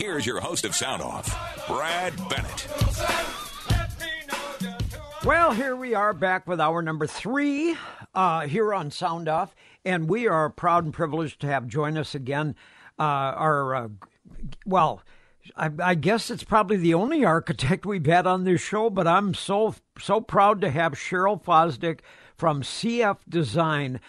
Here's your host of Sound Off, Brad Bennett. Well, here we are back with our number three uh, here on Sound Off, and we are proud and privileged to have join us again uh, our, uh, well, I, I, guess it's probably the only architect we've had on this show, but I'm so so proud to have Cheryl Fosdick from CF Design.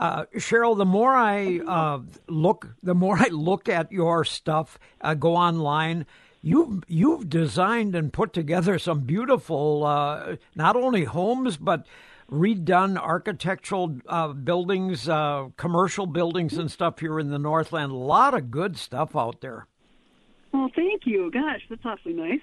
Uh, Cheryl, the more I uh, look, the more I look at your stuff, uh, go online. You've you've designed and put together some beautiful, uh, not only homes but redone architectural uh, buildings, uh, commercial buildings and stuff here in the Northland. A lot of good stuff out there. Well, thank you. Gosh, that's awfully nice.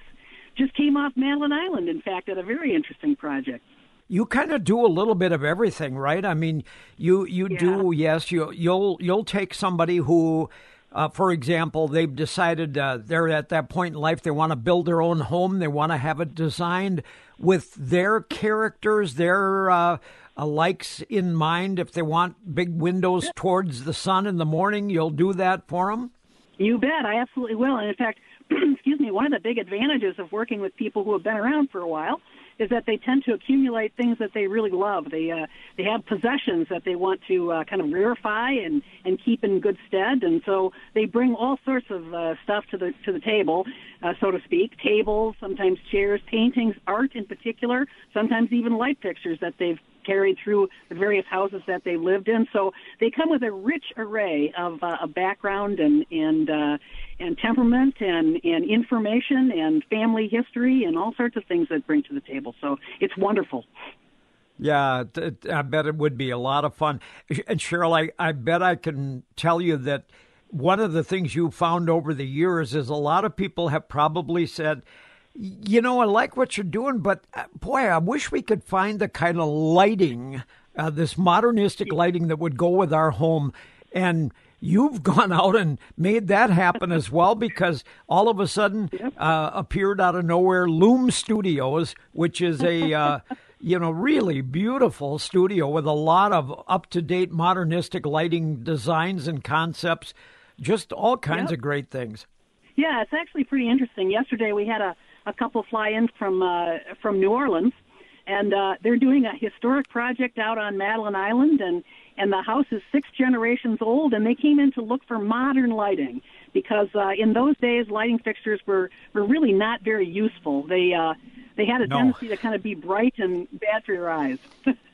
Just came off Madeline Island, in fact, at a very interesting project you kind of do a little bit of everything, right? I mean, you you yeah. do yes, you you'll you'll take somebody who uh, for example, they've decided uh, they're at that point in life they want to build their own home. They want to have it designed with their characters, their uh, likes in mind. If they want big windows towards the sun in the morning, you'll do that for them. You bet, I absolutely will. And in fact, excuse me, one of the big advantages of working with people who have been around for a while is that they tend to accumulate things that they really love. They uh, they have possessions that they want to uh, kind of rarefy and and keep in good stead, and so they bring all sorts of uh, stuff to the to the table, uh, so to speak. Tables, sometimes chairs, paintings, art in particular, sometimes even light fixtures that they've carried through the various houses that they lived in. So they come with a rich array of uh, a background and and uh, and temperament and and information and family history and all sorts of things that bring to the table. So it's wonderful. Yeah, I bet it would be a lot of fun. And Cheryl, I, I bet I can tell you that one of the things you found over the years is a lot of people have probably said, you know, I like what you're doing, but uh, boy, I wish we could find the kind of lighting, uh, this modernistic lighting that would go with our home. And you've gone out and made that happen as well because all of a sudden uh, appeared out of nowhere Loom Studios, which is a. Uh, you know, really beautiful studio with a lot of up to date modernistic lighting designs and concepts, just all kinds yep. of great things. Yeah, it's actually pretty interesting. Yesterday we had a a couple fly in from uh, from New Orleans, and uh, they're doing a historic project out on Madeline Island, and and the house is six generations old, and they came in to look for modern lighting because uh, in those days lighting fixtures were were really not very useful. They uh, they had a no. tendency to kind of be bright and bad for your eyes.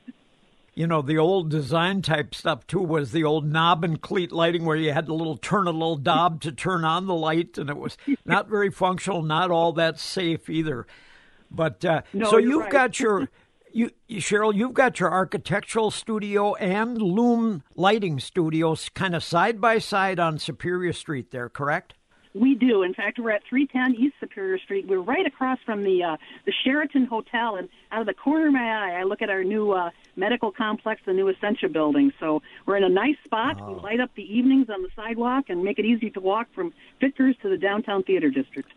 you know, the old design type stuff too was the old knob and cleat lighting where you had to little turn a little knob to turn on the light, and it was not very functional, not all that safe either. But uh, no, so you've right. got your you Cheryl, you've got your architectural studio and Loom lighting studios kind of side by side on Superior Street there, correct? We do. In fact, we're at 310 East Superior Street. We're right across from the uh, the Sheraton Hotel, and out of the corner of my eye, I look at our new uh, medical complex, the new Essentia building. So we're in a nice spot. We light up the evenings on the sidewalk and make it easy to walk from Vickers to the downtown theater district.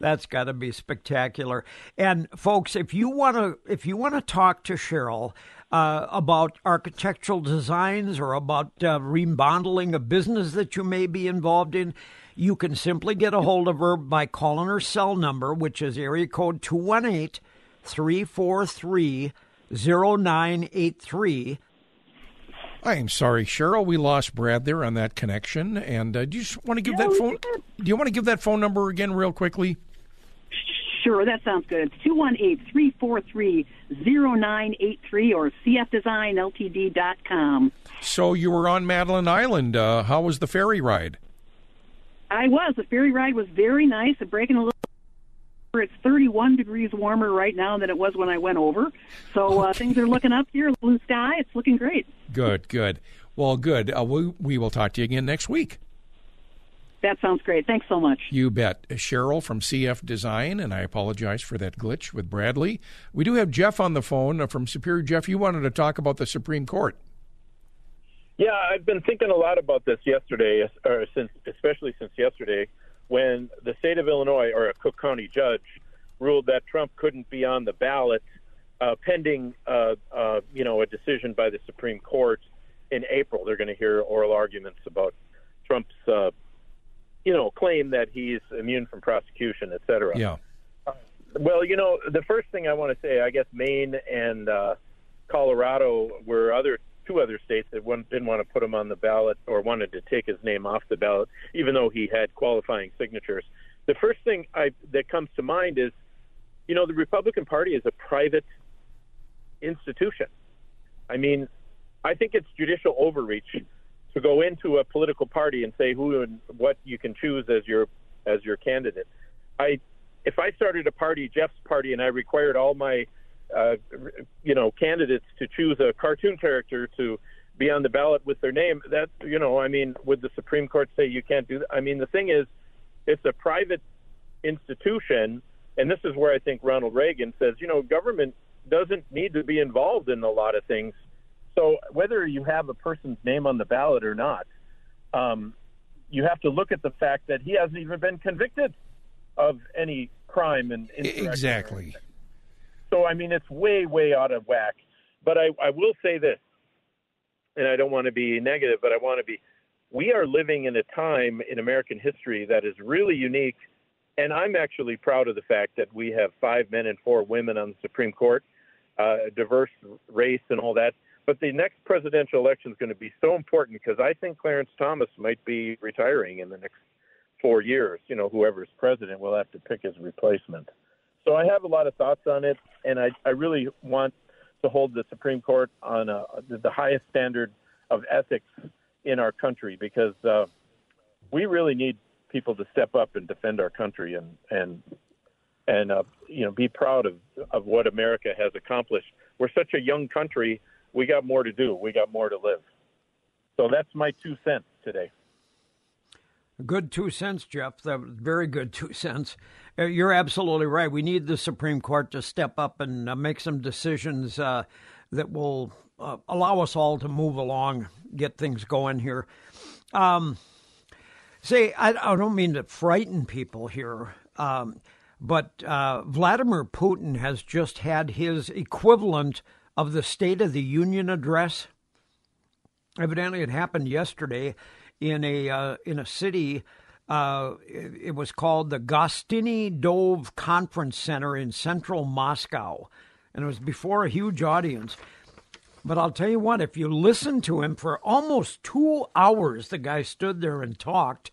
That's got to be spectacular. And folks, if you want to, if you want to talk to Cheryl uh, about architectural designs or about uh, remodeling a business that you may be involved in, you can simply get a hold of her by calling her cell number, which is area code 218 343 0983. I am sorry, Cheryl. We lost Brad there on that connection. And uh, do you just want to give yeah, that phone? Do you want to give that phone number again, real quickly? Sure, that sounds good. It's 218-343-0983 or cfdesignltd.com. So you were on Madeline Island. Uh, how was the ferry ride? I was. The ferry ride was very nice. breaking a little. It's 31 degrees warmer right now than it was when I went over. So uh, things are looking up here. Blue sky. It's looking great. Good, good. Well, good. Uh, we, we will talk to you again next week. That sounds great. Thanks so much. You bet. Cheryl from CF Design, and I apologize for that glitch with Bradley. We do have Jeff on the phone uh, from Superior. Jeff, you wanted to talk about the Supreme Court. Yeah, I've been thinking a lot about this yesterday, or since especially since yesterday, when the state of Illinois or a Cook County judge ruled that Trump couldn't be on the ballot uh, pending, uh, uh, you know, a decision by the Supreme Court in April. They're going to hear oral arguments about Trump's uh, you know, claim that he's immune from prosecution, et cetera. Yeah. Well, you know, the first thing I want to say, I guess Maine and uh, Colorado were other two other states that one, didn't want to put him on the ballot or wanted to take his name off the ballot, even though he had qualifying signatures. The first thing I, that comes to mind is, you know, the Republican Party is a private institution. I mean, I think it's judicial overreach to go into a political party and say who and what you can choose as your as your candidate. I if I started a party, Jeff's party, and I required all my uh, you know candidates to choose a cartoon character to be on the ballot with their name, that you know, I mean, would the Supreme Court say you can't do that? I mean, the thing is, it's a private institution, and this is where I think Ronald Reagan says, you know, government doesn't need to be involved in a lot of things. So whether you have a person's name on the ballot or not, um, you have to look at the fact that he hasn't even been convicted of any crime and exactly. So I mean, it's way way out of whack. But I, I will say this, and I don't want to be negative, but I want to be. We are living in a time in American history that is really unique, and I'm actually proud of the fact that we have five men and four women on the Supreme Court, uh, diverse race and all that. But the next presidential election is going to be so important because I think Clarence Thomas might be retiring in the next four years. You know, whoever's president will have to pick his replacement. So I have a lot of thoughts on it, and I, I really want to hold the Supreme Court on a, the highest standard of ethics in our country because uh, we really need people to step up and defend our country and and and uh, you know be proud of of what America has accomplished. We're such a young country. We got more to do. We got more to live. So that's my two cents today. Good two cents, Jeff. That was very good two cents. Uh, you're absolutely right. We need the Supreme Court to step up and uh, make some decisions uh, that will uh, allow us all to move along, get things going here. Um, say, I, I, don't mean to frighten people here, um, but uh, Vladimir Putin has just had his equivalent of the State of the Union address. Evidently, it happened yesterday in a uh, in a city. Uh, it, it, was called the Gostiny Dvor Conference Center in central Moscow, and it was before a huge audience. But I'll tell you what, if you listen to him for almost two hours, the guy stood there and talked.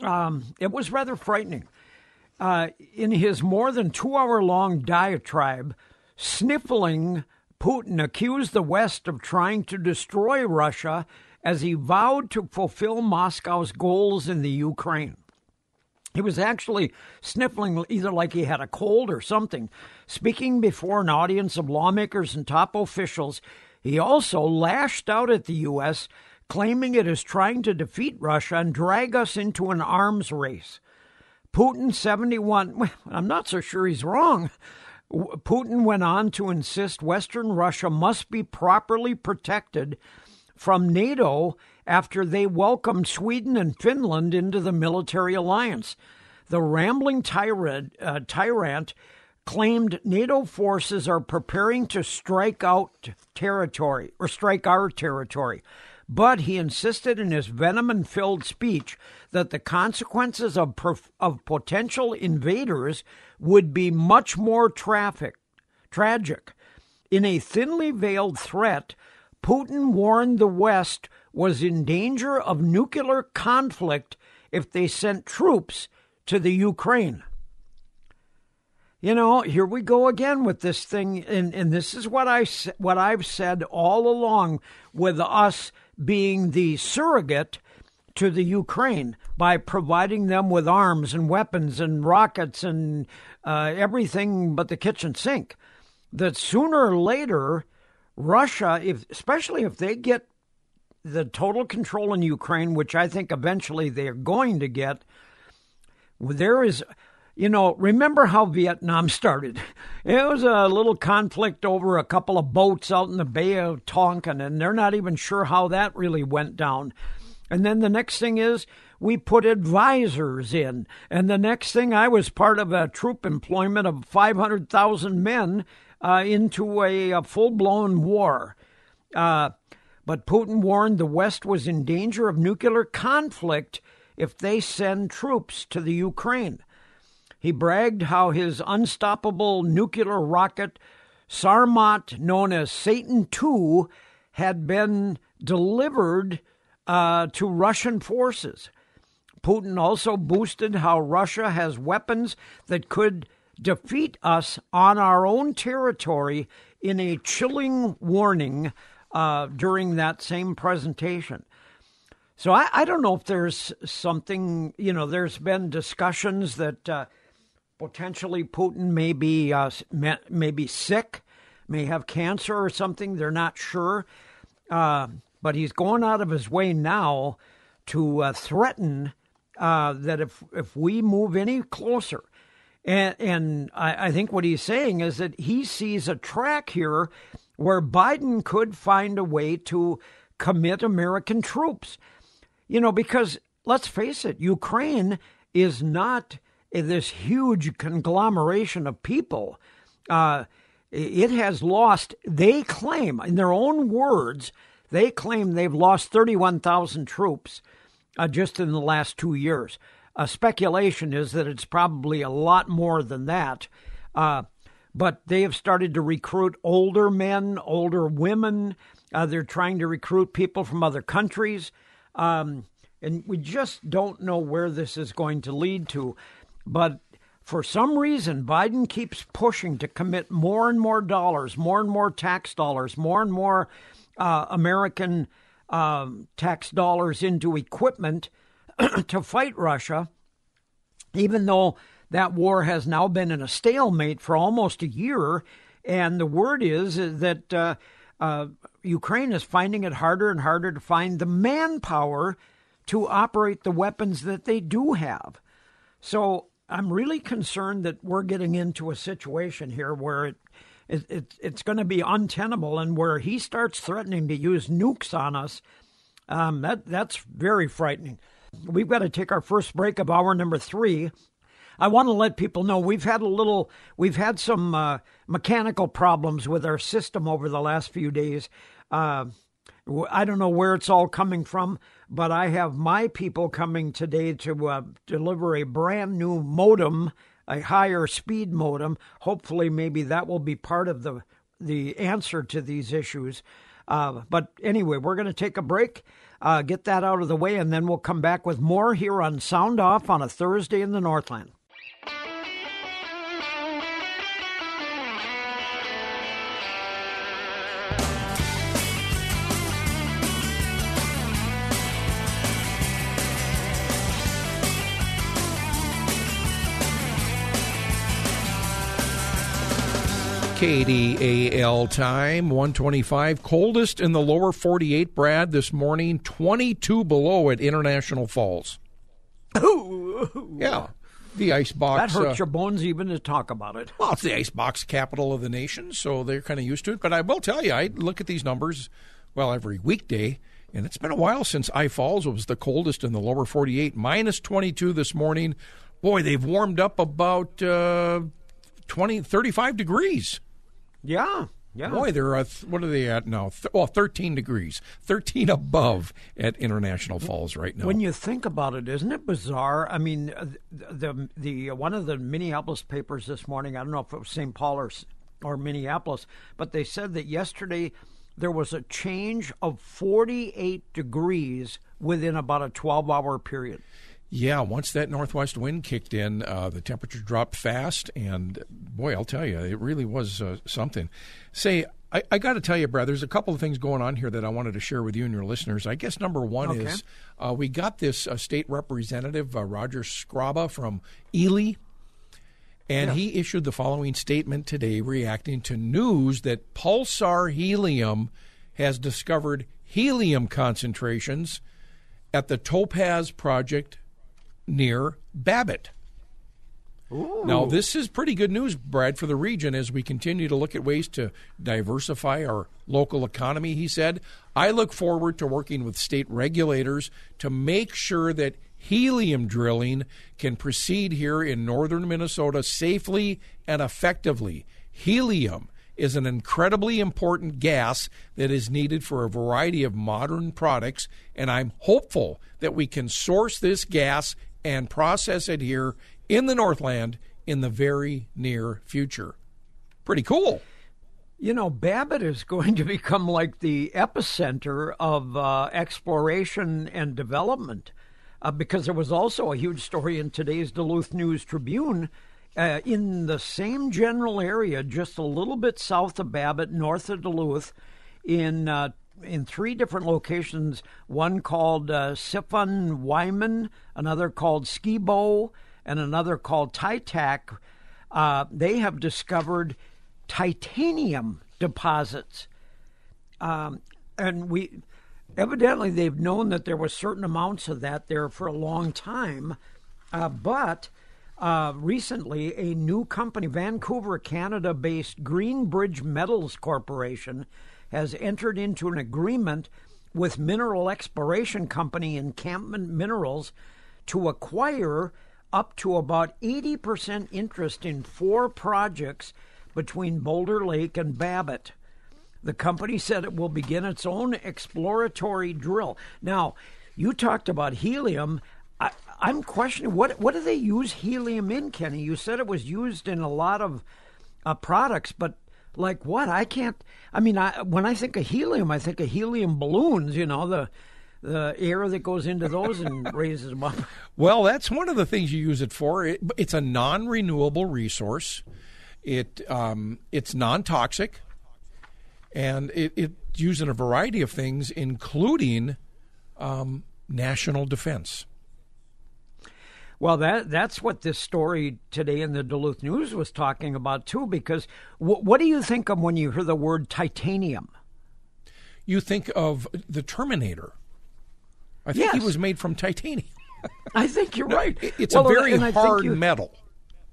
Um, it was rather frightening. Uh, in his more than two hour long diatribe, sniffling, Putin accused the West of trying to destroy Russia as he vowed to fulfill Moscow's goals in the Ukraine. He was actually sniffling either like he had a cold or something. Speaking before an audience of lawmakers and top officials, he also lashed out at the U.S., claiming it is trying to defeat Russia and drag us into an arms race. Putin, 71, well, I'm not so sure he's wrong. Putin went on to insist Western Russia must be properly protected from NATO after they welcomed Sweden and Finland into the military alliance. The rambling tyrant, uh, tyrant claimed NATO forces are preparing to strike out territory or strike our territory. But he insisted in his venom filled speech that the consequences of, of potential invaders would be much more traffic, tragic. In a thinly veiled threat, Putin warned the West was in danger of nuclear conflict if they sent troops to the Ukraine. You know, here we go again with this thing, and, and this is what I what I've said all along, with us being the surrogate to the Ukraine by providing them with arms and weapons and rockets and uh, everything but the kitchen sink. That sooner or later Russia, if especially if they get the total control in Ukraine, which I think eventually they are going to get, there is, you know, remember how Vietnam started? It was a little conflict over a couple of boats out in the Bay of Tonkin, and they're not even sure how that really went down. And then the next thing is we put advisors in. And the next thing, I was part of a troop employment of 500,000 men uh, into a, a full blown war. Uh, but Putin warned the West was in danger of nuclear conflict if they send troops to the Ukraine. He bragged how his unstoppable nuclear rocket, Sarmat, known as Satan II, had been delivered uh, to Russian forces. Putin also boosted how Russia has weapons that could defeat us on our own territory in a chilling warning uh, during that same presentation. So I, I, don't know if there's something, you know, there's been discussions that uh, potentially Putin may be, uh, may be sick, may have cancer or something. They're not sure. Uh, but he's going out of his way now to uh, threaten uh, that if, if we move any closer, and, and I, I think what he's saying is that he sees a track here where Biden could find a way to commit American troops. You know, because let's face it, Ukraine is not this huge conglomeration of people. Uh, it has lost, they claim, in their own words, they claim they've lost 31,000 troops uh, just in the last two years. Uh, speculation is that it's probably a lot more than that. Uh, but they have started to recruit older men, older women. Uh, they're trying to recruit people from other countries. Um, and we just don't know where this is going to lead to. But for some reason, Biden keeps pushing to commit more and more dollars, more and more tax dollars, more and more uh, American um, tax dollars into equipment to fight Russia, even though that war has now been in a stalemate for almost a year. And the word is that uh, uh, Ukraine is finding it harder and harder to find the manpower to operate the weapons that they do have. So I'm really concerned that we're getting into a situation here where it, it, it it's going to be untenable, and where he starts threatening to use nukes on us. Um, that that's very frightening. We've got to take our first break of hour number three. I want to let people know we've had a little, we've had some uh, mechanical problems with our system over the last few days. Uh, I don't know where it's all coming from, but I have my people coming today to uh, deliver a brand new modem, a higher speed modem. Hopefully, maybe that will be part of the the answer to these issues. Uh, but anyway, we're going to take a break uh, get that out of the way, and then we'll come back with more here on Sound Off on a Thursday in the Northland. KDAL time, 125. Coldest in the lower 48, Brad, this morning, 22 below at International Falls. Ooh. Yeah. The ice box. That hurts uh, your bones even to talk about it. Well, it's the ice box capital of the nation, so they're kind of used to it. But I will tell you, I look at these numbers, well, every weekday, and it's been a while since I Falls was the coldest in the lower 48. Minus 22 this morning. Boy, they've warmed up about uh, 20, 35 degrees. Yeah. Yeah. Boy, they're uh, what are they at now? Th- well, thirteen degrees, thirteen above at International Falls right now. When you think about it, isn't it bizarre? I mean, uh, the the, the one of the Minneapolis papers this morning. I don't know if it was St. Paul or or Minneapolis, but they said that yesterday there was a change of forty eight degrees within about a twelve hour period. Yeah, once that northwest wind kicked in, uh, the temperature dropped fast, and boy, I'll tell you, it really was uh, something. Say, I, I got to tell you, Brad, there's a couple of things going on here that I wanted to share with you and your listeners. I guess number one okay. is uh, we got this uh, state representative, uh, Roger Skraba from Ely, and yeah. he issued the following statement today reacting to news that Pulsar Helium has discovered helium concentrations at the Topaz Project near Babbitt. Ooh. Now, this is pretty good news, Brad, for the region as we continue to look at ways to diversify our local economy. He said, I look forward to working with state regulators to make sure that helium drilling can proceed here in northern Minnesota safely and effectively. Helium is an incredibly important gas that is needed for a variety of modern products, and I'm hopeful that we can source this gas and process it here in the Northland in the very near future. Pretty cool. You know, Babbitt is going to become like the epicenter of uh, exploration and development uh, because there was also a huge story in today's Duluth News Tribune uh, in the same general area, just a little bit south of Babbitt, north of Duluth, in uh, in three different locations. One called uh, Sifun Wyman, another called Skibo, and another called Titac. Uh, they have discovered titanium deposits, um, and we evidently they've known that there was certain amounts of that there for a long time, uh, but uh, recently, a new company, Vancouver, Canada based Greenbridge Metals Corporation, has entered into an agreement with mineral exploration company Encampment Minerals to acquire up to about 80% interest in four projects between Boulder Lake and Babbitt. The company said it will begin its own exploratory drill. Now, you talked about helium. I, am questioning what what do they use helium in, Kenny? You said it was used in a lot of uh, products, but like what? I can't. I mean, I, when I think of helium, I think of helium balloons. You know the the air that goes into those and raises them up. Well, that's one of the things you use it for. It, it's a non-renewable resource. It um, it's non-toxic, and it, it's used in a variety of things, including um, national defense. Well, that that's what this story today in the Duluth News was talking about too. Because w- what do you think of when you hear the word titanium? You think of the Terminator. I think yes. he was made from titanium. I think you're right. It's well, a very hard you, metal.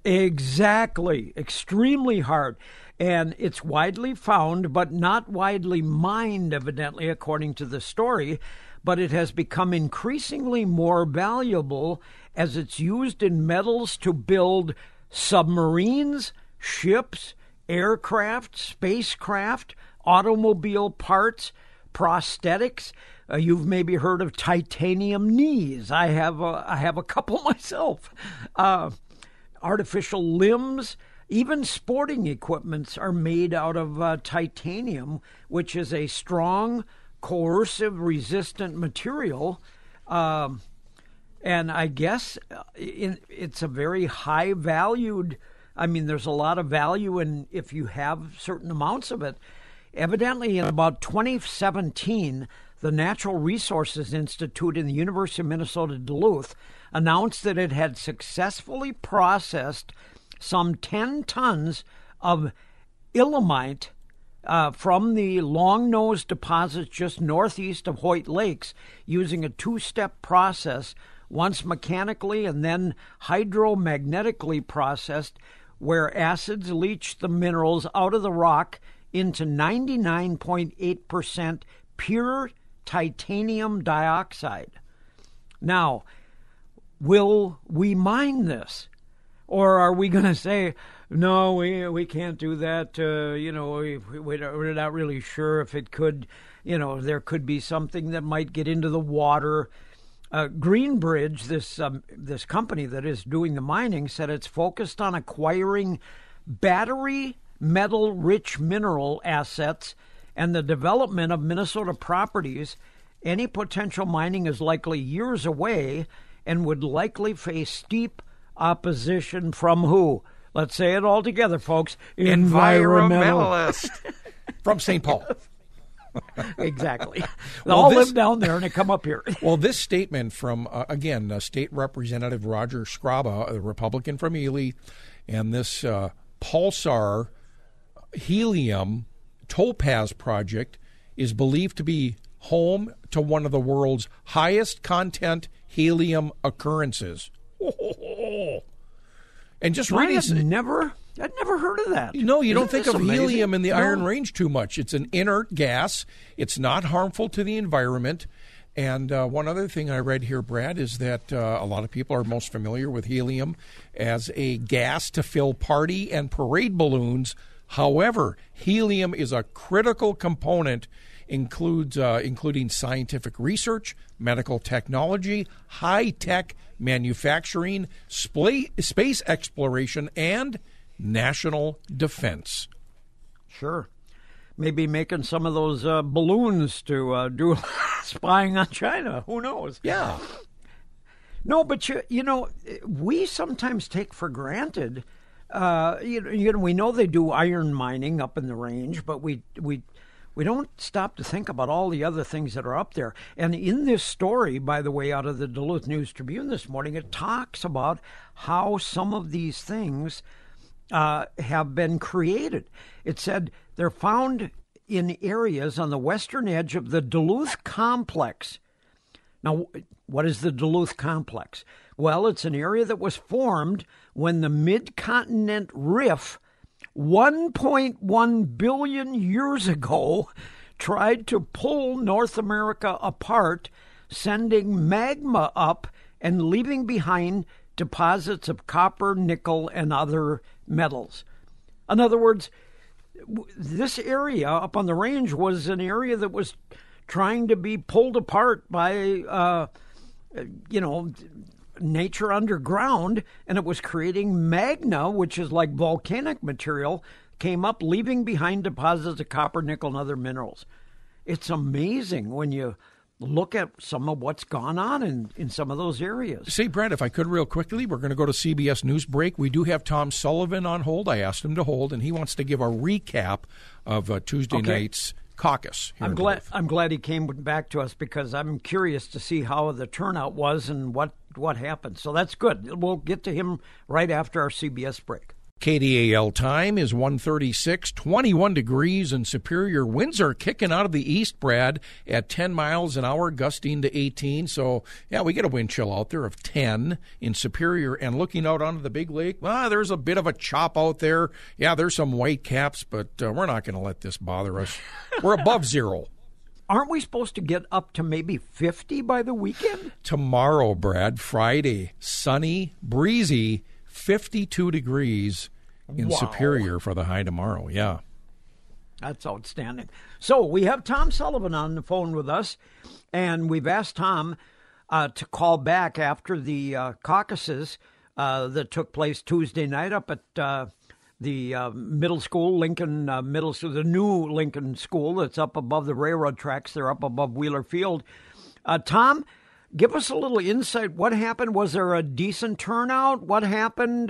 Exactly, extremely hard. And it's widely found, but not widely mined, evidently, according to the story. But it has become increasingly more valuable as it's used in metals to build submarines, ships, aircraft, spacecraft, automobile parts, prosthetics. Uh, you've maybe heard of titanium knees. I have a, I have a couple myself. Uh, artificial limbs, even sporting equipments are made out of uh, titanium, which is a strong, coercive, resistant material. Um, and I guess uh, it's a very high valued. I mean, there's a lot of value in if you have certain amounts of it. Evidently, in about 2017, the Natural Resources Institute in the University of Minnesota Duluth announced that it had successfully processed some 10 tons of ilmenite uh, from the Longnose deposits just northeast of Hoyt Lakes using a two step process once mechanically and then hydromagnetically processed, where acids leach the minerals out of the rock into 99.8% pure titanium dioxide. Now, will we mine this? Or are we going to say, no, we we can't do that. Uh, you know, we, we're not really sure if it could. You know, there could be something that might get into the water. Uh, Greenbridge, this um, this company that is doing the mining, said it's focused on acquiring battery metal rich mineral assets and the development of Minnesota properties. Any potential mining is likely years away and would likely face steep opposition from who? Let's say it all together, folks. Environmentalist from St. Paul. exactly. They well, all this, live down there and they come up here. well, this statement from, uh, again, uh, State Representative Roger Skraba, a Republican from Ely, and this uh, Pulsar helium topaz project is believed to be home to one of the world's highest content helium occurrences. And just reading, never I'd never heard of that. No, you Isn't don't think of amazing? helium in the no. Iron Range too much. It's an inert gas. It's not harmful to the environment. And uh, one other thing I read here, Brad, is that uh, a lot of people are most familiar with helium as a gas to fill party and parade balloons However, helium is a critical component includes uh, including scientific research, medical technology, high tech manufacturing, space exploration, and national defense. Sure. Maybe making some of those uh, balloons to uh, do spying on China. Who knows? Yeah. No, but you, you know, we sometimes take for granted. Uh, you, know, you know, we know they do iron mining up in the range, but we we we don't stop to think about all the other things that are up there. And in this story, by the way, out of the Duluth News Tribune this morning, it talks about how some of these things uh, have been created. It said they're found in areas on the western edge of the Duluth complex. Now, what is the Duluth complex? Well, it's an area that was formed when the mid continent rift 1.1 billion years ago tried to pull North America apart, sending magma up and leaving behind deposits of copper, nickel, and other metals. In other words, this area up on the range was an area that was trying to be pulled apart by, uh, you know, nature underground, and it was creating magma, which is like volcanic material, came up, leaving behind deposits of copper, nickel, and other minerals. It's amazing when you look at some of what's gone on in, in some of those areas. Say, Brad, if I could real quickly, we're going to go to CBS News break. We do have Tom Sullivan on hold. I asked him to hold, and he wants to give a recap of uh, Tuesday okay. night's caucus. I'm glad. I'm glad he came back to us because I'm curious to see how the turnout was and what what happened. So that's good. We'll get to him right after our CBS break. KDAL time is 136, 21 degrees in Superior. Winds are kicking out of the east, Brad, at 10 miles an hour, gusting to 18. So, yeah, we get a wind chill out there of 10 in Superior. And looking out onto the big lake, ah, there's a bit of a chop out there. Yeah, there's some white caps, but uh, we're not going to let this bother us. We're above zero. Aren't we supposed to get up to maybe 50 by the weekend? Tomorrow, Brad, Friday, sunny, breezy, 52 degrees in wow. Superior for the high tomorrow. Yeah. That's outstanding. So we have Tom Sullivan on the phone with us, and we've asked Tom uh, to call back after the uh, caucuses uh, that took place Tuesday night up at uh, the uh, middle school, Lincoln uh, Middle School, the new Lincoln School that's up above the railroad tracks. They're up above Wheeler Field. Tom, give us a little insight. What happened? Was there a decent turnout? What happened?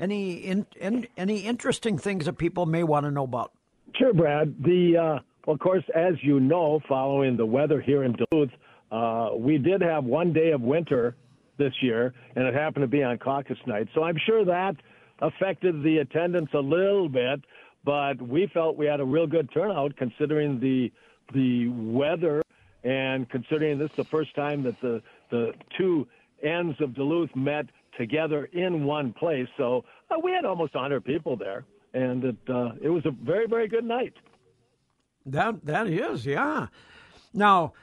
Any in, in, any interesting things that people may want to know about? Sure, Brad. The uh, of course, as you know, following the weather here in Duluth, uh, we did have one day of winter this year, and it happened to be on caucus night. So I'm sure that affected the attendance a little bit, but we felt we had a real good turnout considering the the weather and considering this is the first time that the the two ends of Duluth met together in one place. So uh, we had almost 100 people there, and it uh, it was a very very good night. That that is, yeah. Now,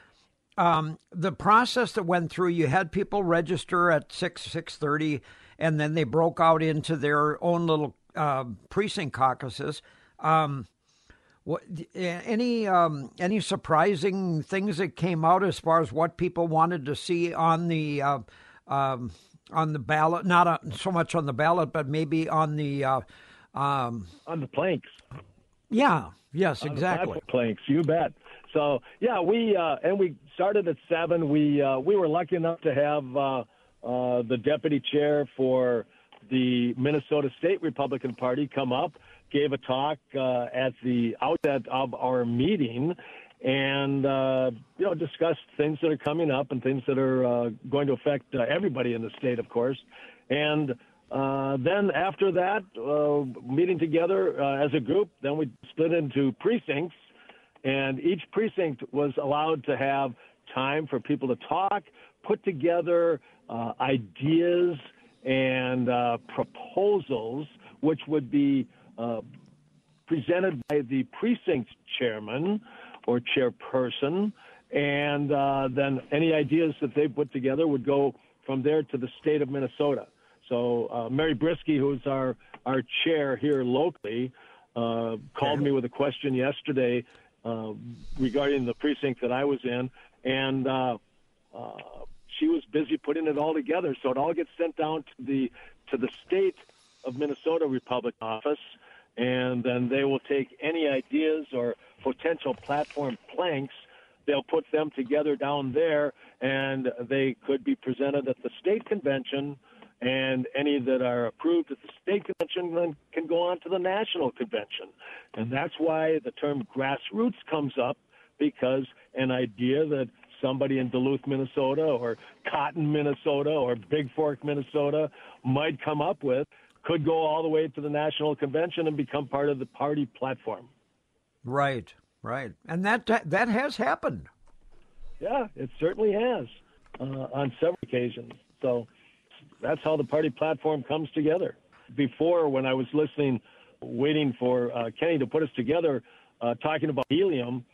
um, the process that went through, you had people register at six six thirty, and then they broke out into their own little uh, precinct caucuses. Um, what, any um, any surprising things that came out as far as what people wanted to see on the uh, um, on the ballot, not on, so much on the ballot, but maybe on the uh, um, on the planks. Yeah. Yes. On exactly. planks. You bet. So yeah, we uh, and we started at seven. We uh, we were lucky enough to have uh, uh, the deputy chair for the Minnesota State Republican Party come up, gave a talk uh, at the outset of our meeting, and uh, you know discuss things that are coming up and things that are uh, going to affect uh, everybody in the state, of course. And uh, then after that, uh, meeting together uh, as a group, then we split into precincts, and each precinct was allowed to have time for people to talk, put together ideas and proposals, which would be presented by the precinct chairman or chairperson, and uh, then any ideas that they put together would go from there to the state of Minnesota. So uh, Mary Brisky, who's our our chair here locally, uh, called me with a question yesterday uh, regarding the precinct that I was in, and uh, uh, she was busy putting it all together. So it all gets sent down to the to the state of Minnesota Republican office, and then they will take any ideas or potential platform planks. They'll put them together down there, and they could be presented at the state convention and any that are approved at the state convention then can go on to the national convention. And that's why the term grassroots comes up because an idea that somebody in Duluth, Minnesota, or Cotton, Minnesota, or Big Fork, Minnesota might come up with could go all the way to the national convention and become part of the party platform. Right, right, and that that has happened. Yeah, it certainly has uh, on several occasions. So that's how the party platform comes together. Before, when I was listening, waiting for uh, Kenny to put us together, uh, talking about helium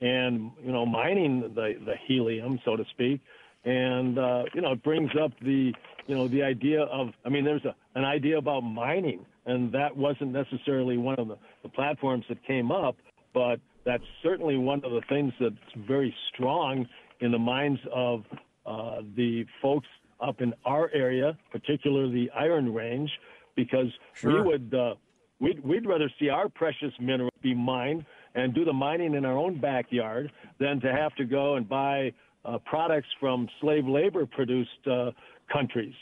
and you know mining the the helium, so to speak, and uh, you know it brings up the you know the idea of I mean there's a an idea about mining, and that wasn't necessarily one of the, the platforms that came up, but that's certainly one of the things that's very strong in the minds of uh, the folks up in our area, particularly the Iron Range, because sure. we would uh, we'd, we'd rather see our precious mineral be mined and do the mining in our own backyard than to have to go and buy uh, products from slave labor produced uh, countries.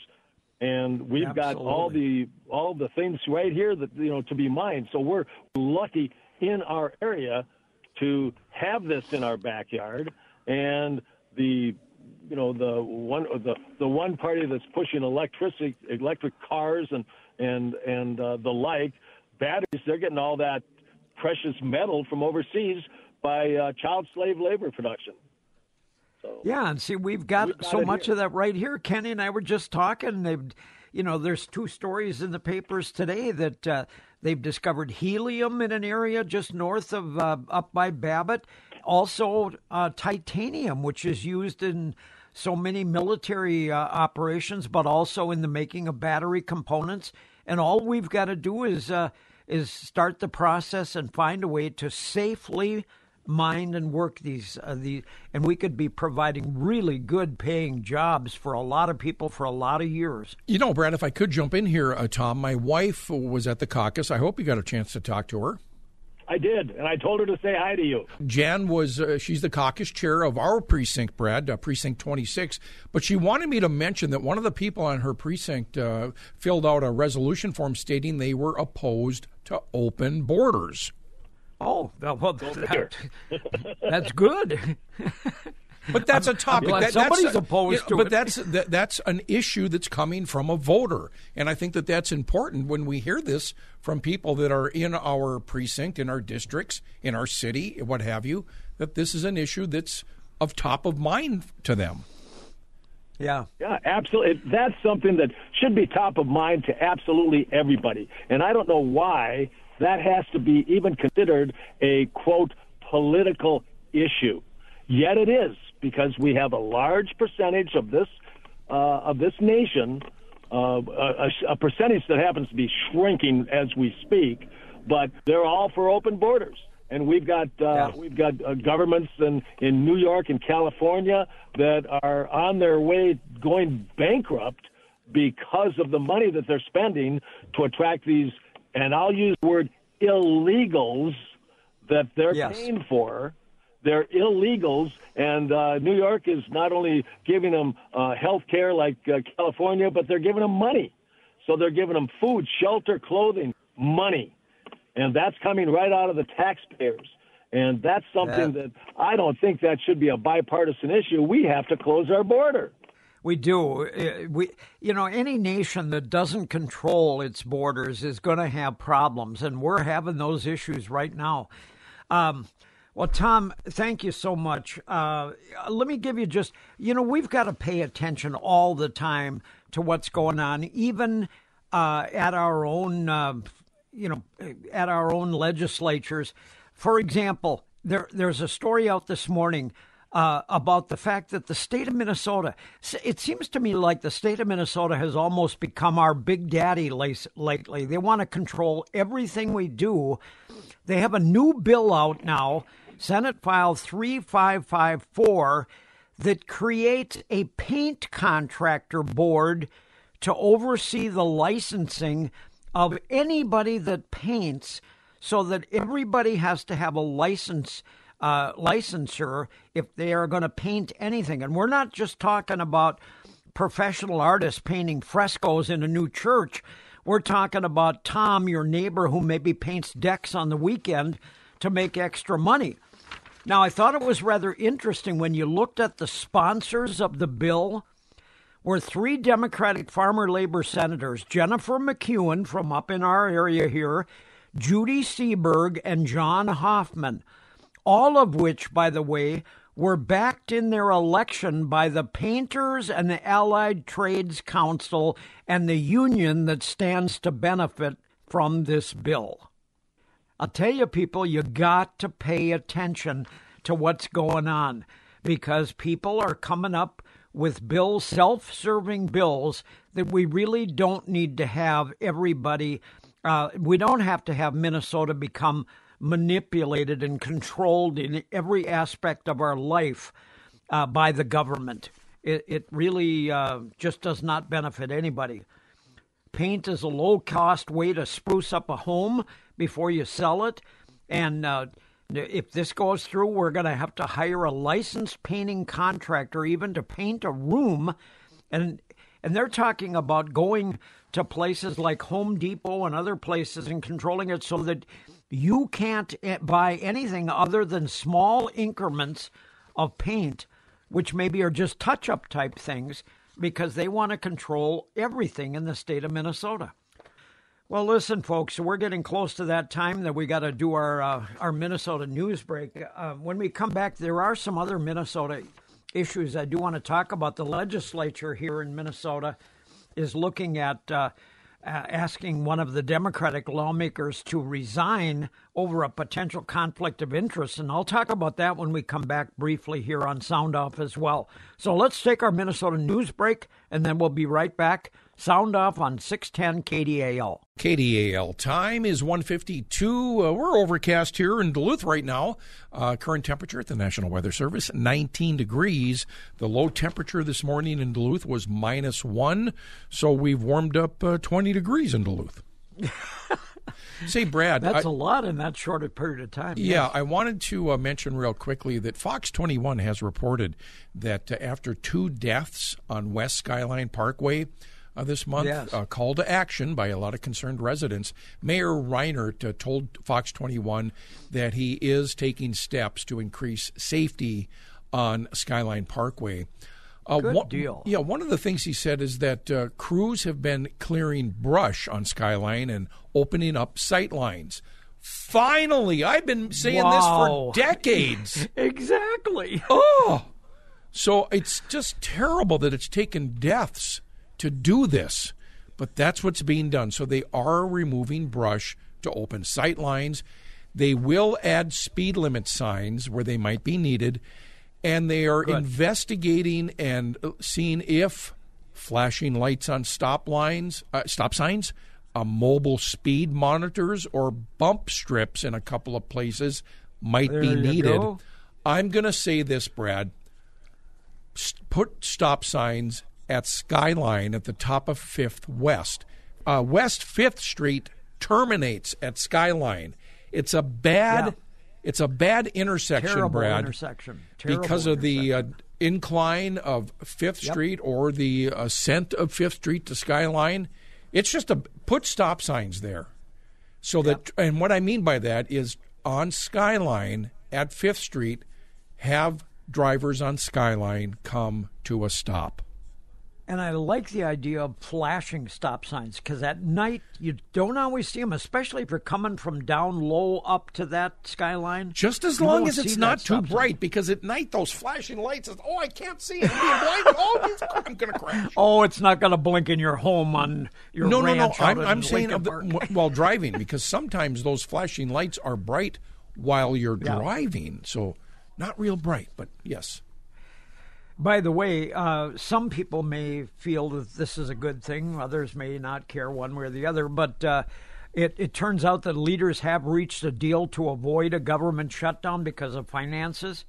And we've Absolutely. got all the all the things right here that you know to be mined. So we're lucky in our area to have this in our backyard, and the you know the one the the one party that's pushing electricity electric cars and and and uh, the like batteries they're getting all that precious metal from overseas by uh, child slave labor production so, yeah and see we've got, we've got so much here. of that right here kenny and i were just talking they've you know there's two stories in the papers today that uh, they've discovered helium in an area just north of uh, up by babbitt also uh, titanium, which is used in so many military uh, operations, but also in the making of battery components. And all we've got to do is uh, is start the process and find a way to safely mine and work these uh, the and we could be providing really good paying jobs for a lot of people for a lot of years. You know, Brad, if I could jump in here, uh, Tom, my wife was at the caucus. I hope you got a chance to talk to her. I did, and I told her to say hi to you. Jan was, uh, she's the caucus chair of our precinct, Brad, uh, precinct 26. But she wanted me to mention that one of the people on her precinct uh, filled out a resolution form stating they were opposed to open borders. Oh, well, that, that's good. But that's a topic. That, somebody's that's, opposed you know, to but it. But that's that, that's an issue that's coming from a voter, and I think that that's important when we hear this from people that are in our precinct, in our districts, in our city, what have you. That this is an issue that's of top of mind to them. Yeah. Yeah, absolutely. That's something that should be top of mind to absolutely everybody. And I don't know why that has to be even considered a quote political issue. Yet it is because we have a large percentage of this uh, of this nation, uh, a, a, percentage that happens to be shrinking as we speak, but they're all for open borders. And we've got uh, we've got uh, governments in, in New York and California that are on their way going bankrupt because of the money that they're spending to attract these, and I'll use the word illegals that they're yes. paying for they're illegals, and uh, New York is not only giving them uh, health care like uh, California, but they're giving them money. So they're giving them food, shelter, clothing, money. And that's coming right out of the taxpayers. And that's something that I don't think that should be a bipartisan issue. We have to close our border. We do. Uh, we, you know, any nation that doesn't control its borders is going to have problems, and we're having those issues right now. Um, well, Tom, thank you so much. Uh, let me give you just, you know, we've got to pay attention all the time to what's going on, even uh, at our own, uh, you know, at our own legislatures. For example, there there's a story out this morning uh, about the fact that the state of Minnesota, it seems to me like the state of Minnesota has almost become our big daddy lately. They want to control everything we do. They have a new bill out now, Senate File 3554, that creates a paint contractor board to oversee the licensing of anybody that paints so that everybody has to have a license uh, licensure if they are going to paint anything. And we're not just talking about professional artists painting frescoes in a new church. We're talking about Tom, your neighbor, who maybe paints decks on the weekend to make extra money. Now, I thought it was rather interesting when you looked at the sponsors of the bill were three Democratic farmer labor senators, Jennifer McEwen from up in our area here, Judy Seeberg, and John Hoffman all of which, by the way, were backed in their election by the Painters and the Allied Trades Council and the union that stands to benefit from this bill. I'll tell you, people, you got to pay attention to what's going on because people are coming up with bills, self serving bills, that we really don't need to have everybody. Uh, we don't have to have Minnesota become manipulated and controlled in every aspect of our life uh, by the government. It, it really uh, just does not benefit anybody. Paint is a low cost way to spruce up a home before you sell it. And uh, if this goes through, we're going to have to hire a licensed painting contractor even to paint a room. And, and they're talking about going to places like Home Depot and other places and controlling it so that you can't eh, buy anything other than small increments of paint, which maybe are just touch up type things, because they want to control everything in the state of Minnesota. Well, listen, folks, we're getting close to that time that we got to do our uh, our Minnesota news break. Uh, when we come back, there are some other Minnesota issues I do want to talk about. The legislature here in Minnesota is looking at. Uh, uh, Uh, asking one of the Democratic lawmakers to resign over a potential conflict of interest. And I'll talk about that when we come back briefly here on Sound Off as well. So let's take our Minnesota news break, and then we'll be right back Sound off on 610 KDAL. KDAL time is 152. Uh, we're overcast here in Duluth right now. Uh, current temperature at the National Weather Service 19 degrees. The low temperature this morning in Duluth was minus one, so we've warmed up uh, 20 degrees in Duluth. Say, Brad. That's I, a lot in that short a period of time. Yeah, yes. I wanted to uh, mention real quickly that Fox 21 has reported that uh, after two deaths on West Skyline Parkway, uh, this month, yes. uh, call to action by a lot of concerned residents. Mayor Reinert uh, told Fox 21 that he is taking steps to increase safety on Skyline Parkway. Uh, Good one, deal. Yeah, one of the things he said is that uh, crews have been clearing brush on Skyline and opening up sight lines. Finally, I've been saying wow. this for decades. exactly. Oh, so it's just terrible that it's taken deaths to do this, but that's what's being done. So they are removing brush to open sight lines. They will add speed limit signs where they might be needed, and they are Good. investigating and seeing if flashing lights on stop lines, uh, stop signs, uh, mobile speed monitors, or bump strips in a couple of places might there be needed. Go. I'm going to say this, Brad. Put stop signs at Skyline at the top of Fifth West. Uh, West Fifth Street terminates at Skyline. It's a bad, yeah. it's a bad intersection, Terrible Brad. Intersection Terrible because of the uh, incline of Fifth yep. Street or the ascent of Fifth Street to Skyline. It's just a put stop signs there, so yep. that and what I mean by that is on Skyline at Fifth Street, have drivers on Skyline come to a stop. And I like the idea of flashing stop signs because at night you don't always see them, especially if you're coming from down low up to that skyline. Just as long as it's not too bright, sign. because at night those flashing lights, is, oh, I can't see it. Oh, I'm being blinded. oh, I'm going to crash. Oh, it's not going to blink in your home on your no, no, no. I'm, I'm saying the, while driving because sometimes those flashing lights are bright while you're yeah. driving. So not real bright, but yes. By the way, uh, some people may feel that this is a good thing. Others may not care one way or the other. But uh, it, it turns out that leaders have reached a deal to avoid a government shutdown because of finances.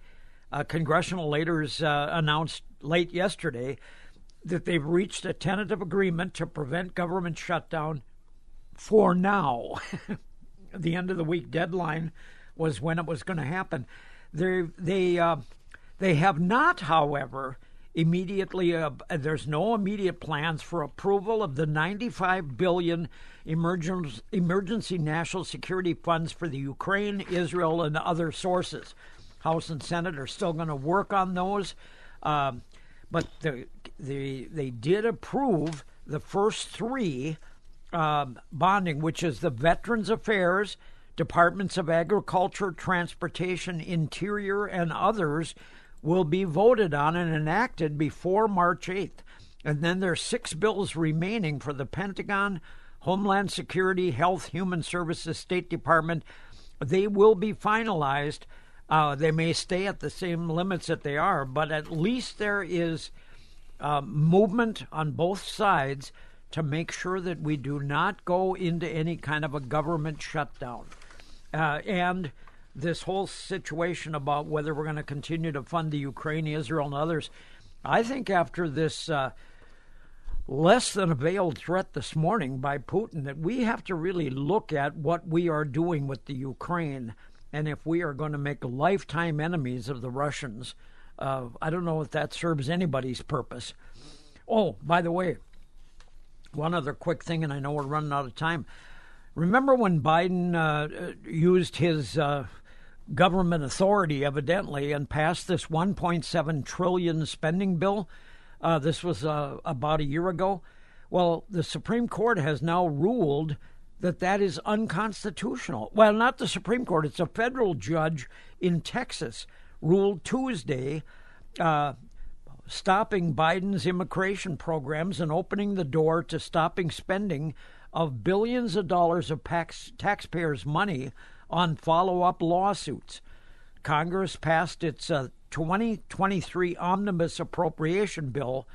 Uh, congressional leaders announced late yesterday that they've reached a tentative agreement to prevent government shutdown for now. the end of the week deadline was when it was going to happen. They they uh, they have not, however, immediately. Uh, there's no immediate plans for approval of the 95 billion emergency emergency national security funds for the Ukraine, Israel, and other sources. House and Senate are still going to work on those, um, but the, the they did approve the first three um, bonding, which is the Veterans Affairs, Departments of Agriculture, Transportation, Interior, and others will be voted on and enacted before March 8th. And then there's six bills remaining for the Pentagon, Homeland Security, Health, Human Services, State Department. They will be finalized. Uh, they may stay at the same limits that they are, but at least there is uh, movement on both sides to make sure that we do not go into any kind of a government shutdown. Uh, and this whole situation about whether we're going to continue to fund the Ukraine, Israel, and others. I think after this uh, less than a veiled threat this morning by Putin, that we have to really look at what we are doing with the Ukraine, and if we are going to make lifetime enemies of the Russians. Uh, I don't know if that serves anybody's purpose. Oh, by the way, one other quick thing, and I know we're running out of time. Remember when Biden uh, used his uh, government authority, evidently, and passed this 1.7 trillion spending bill. Uh, this was uh, about a year ago. Well, the Supreme Court has now ruled that that is unconstitutional. Well, not the Supreme Court; it's a federal judge in Texas ruled Tuesday. Uh, stopping Biden's immigration programs and opening the door to stopping spending of billions of dollars of tax, taxpayers' money on follow up lawsuits. Congress passed its uh, 2023 omnibus appropriation bill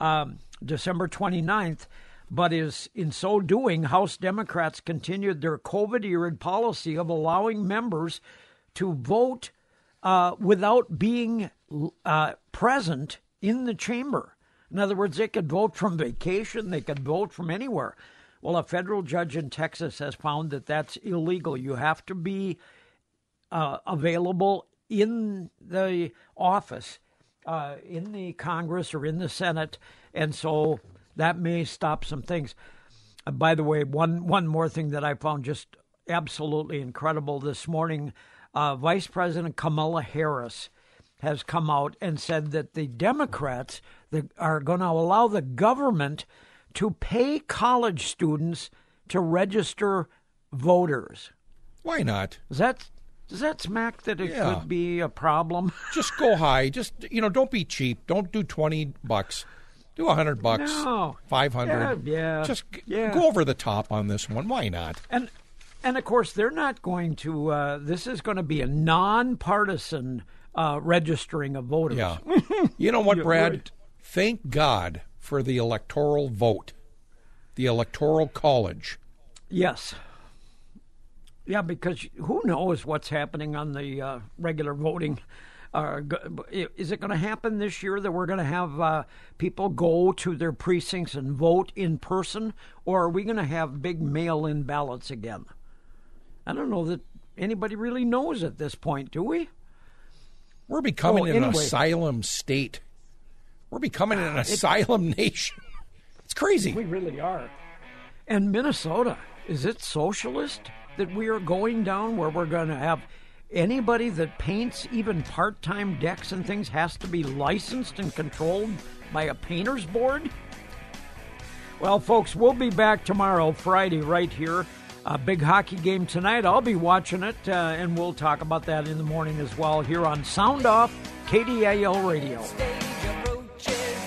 um, December 29th, but is in so doing, House Democrats continued their COVID era policy of allowing members to vote uh, without being uh, present in the chamber. In other words, they could vote from vacation, they could vote from anywhere. Well, a federal judge in Texas has found that that's illegal. You have to be uh, available in the office, uh, in the Congress or in the Senate, and so that may stop some things. Uh, by the way, one one more thing that I found just absolutely incredible this morning: uh, Vice President Kamala Harris has come out and said that the Democrats are going to allow the government to pay college students to register voters. Why not? Is that does that smack that it Yeah. could be a problem? Just go high. Just you know, don't be cheap. Don't do twenty bucks. Do a hundred bucks. No. Five hundred. Yeah, yeah, Just yeah. go over the top on this one. Why not? And and of course they're not going to. Uh, this is going to be a nonpartisan uh, registering of voters. Yeah. you know what, Brad? Thank God for the electoral vote, the electoral college. Yes. Yeah, because who knows what's happening on the uh, regular voting. Uh, is it going to happen this year that we're going to have uh, people go to their precincts and vote in person, or are we going to have big mail-in ballots again? I don't know that anybody really knows at this point, do we? We're becoming Oh, an anyway. asylum state. We're becoming an asylum nation. It's crazy. We really are. And Minnesota, is it socialist that we are going down where we're going to have anybody that paints even part time decks and things has to be licensed and controlled by a painter's board? Well, folks, we'll be back tomorrow, Friday, right here. A big hockey game tonight. I'll be watching it, uh, and we'll talk about that in the morning as well here on Sound Off KDAL Radio. Stay pictures.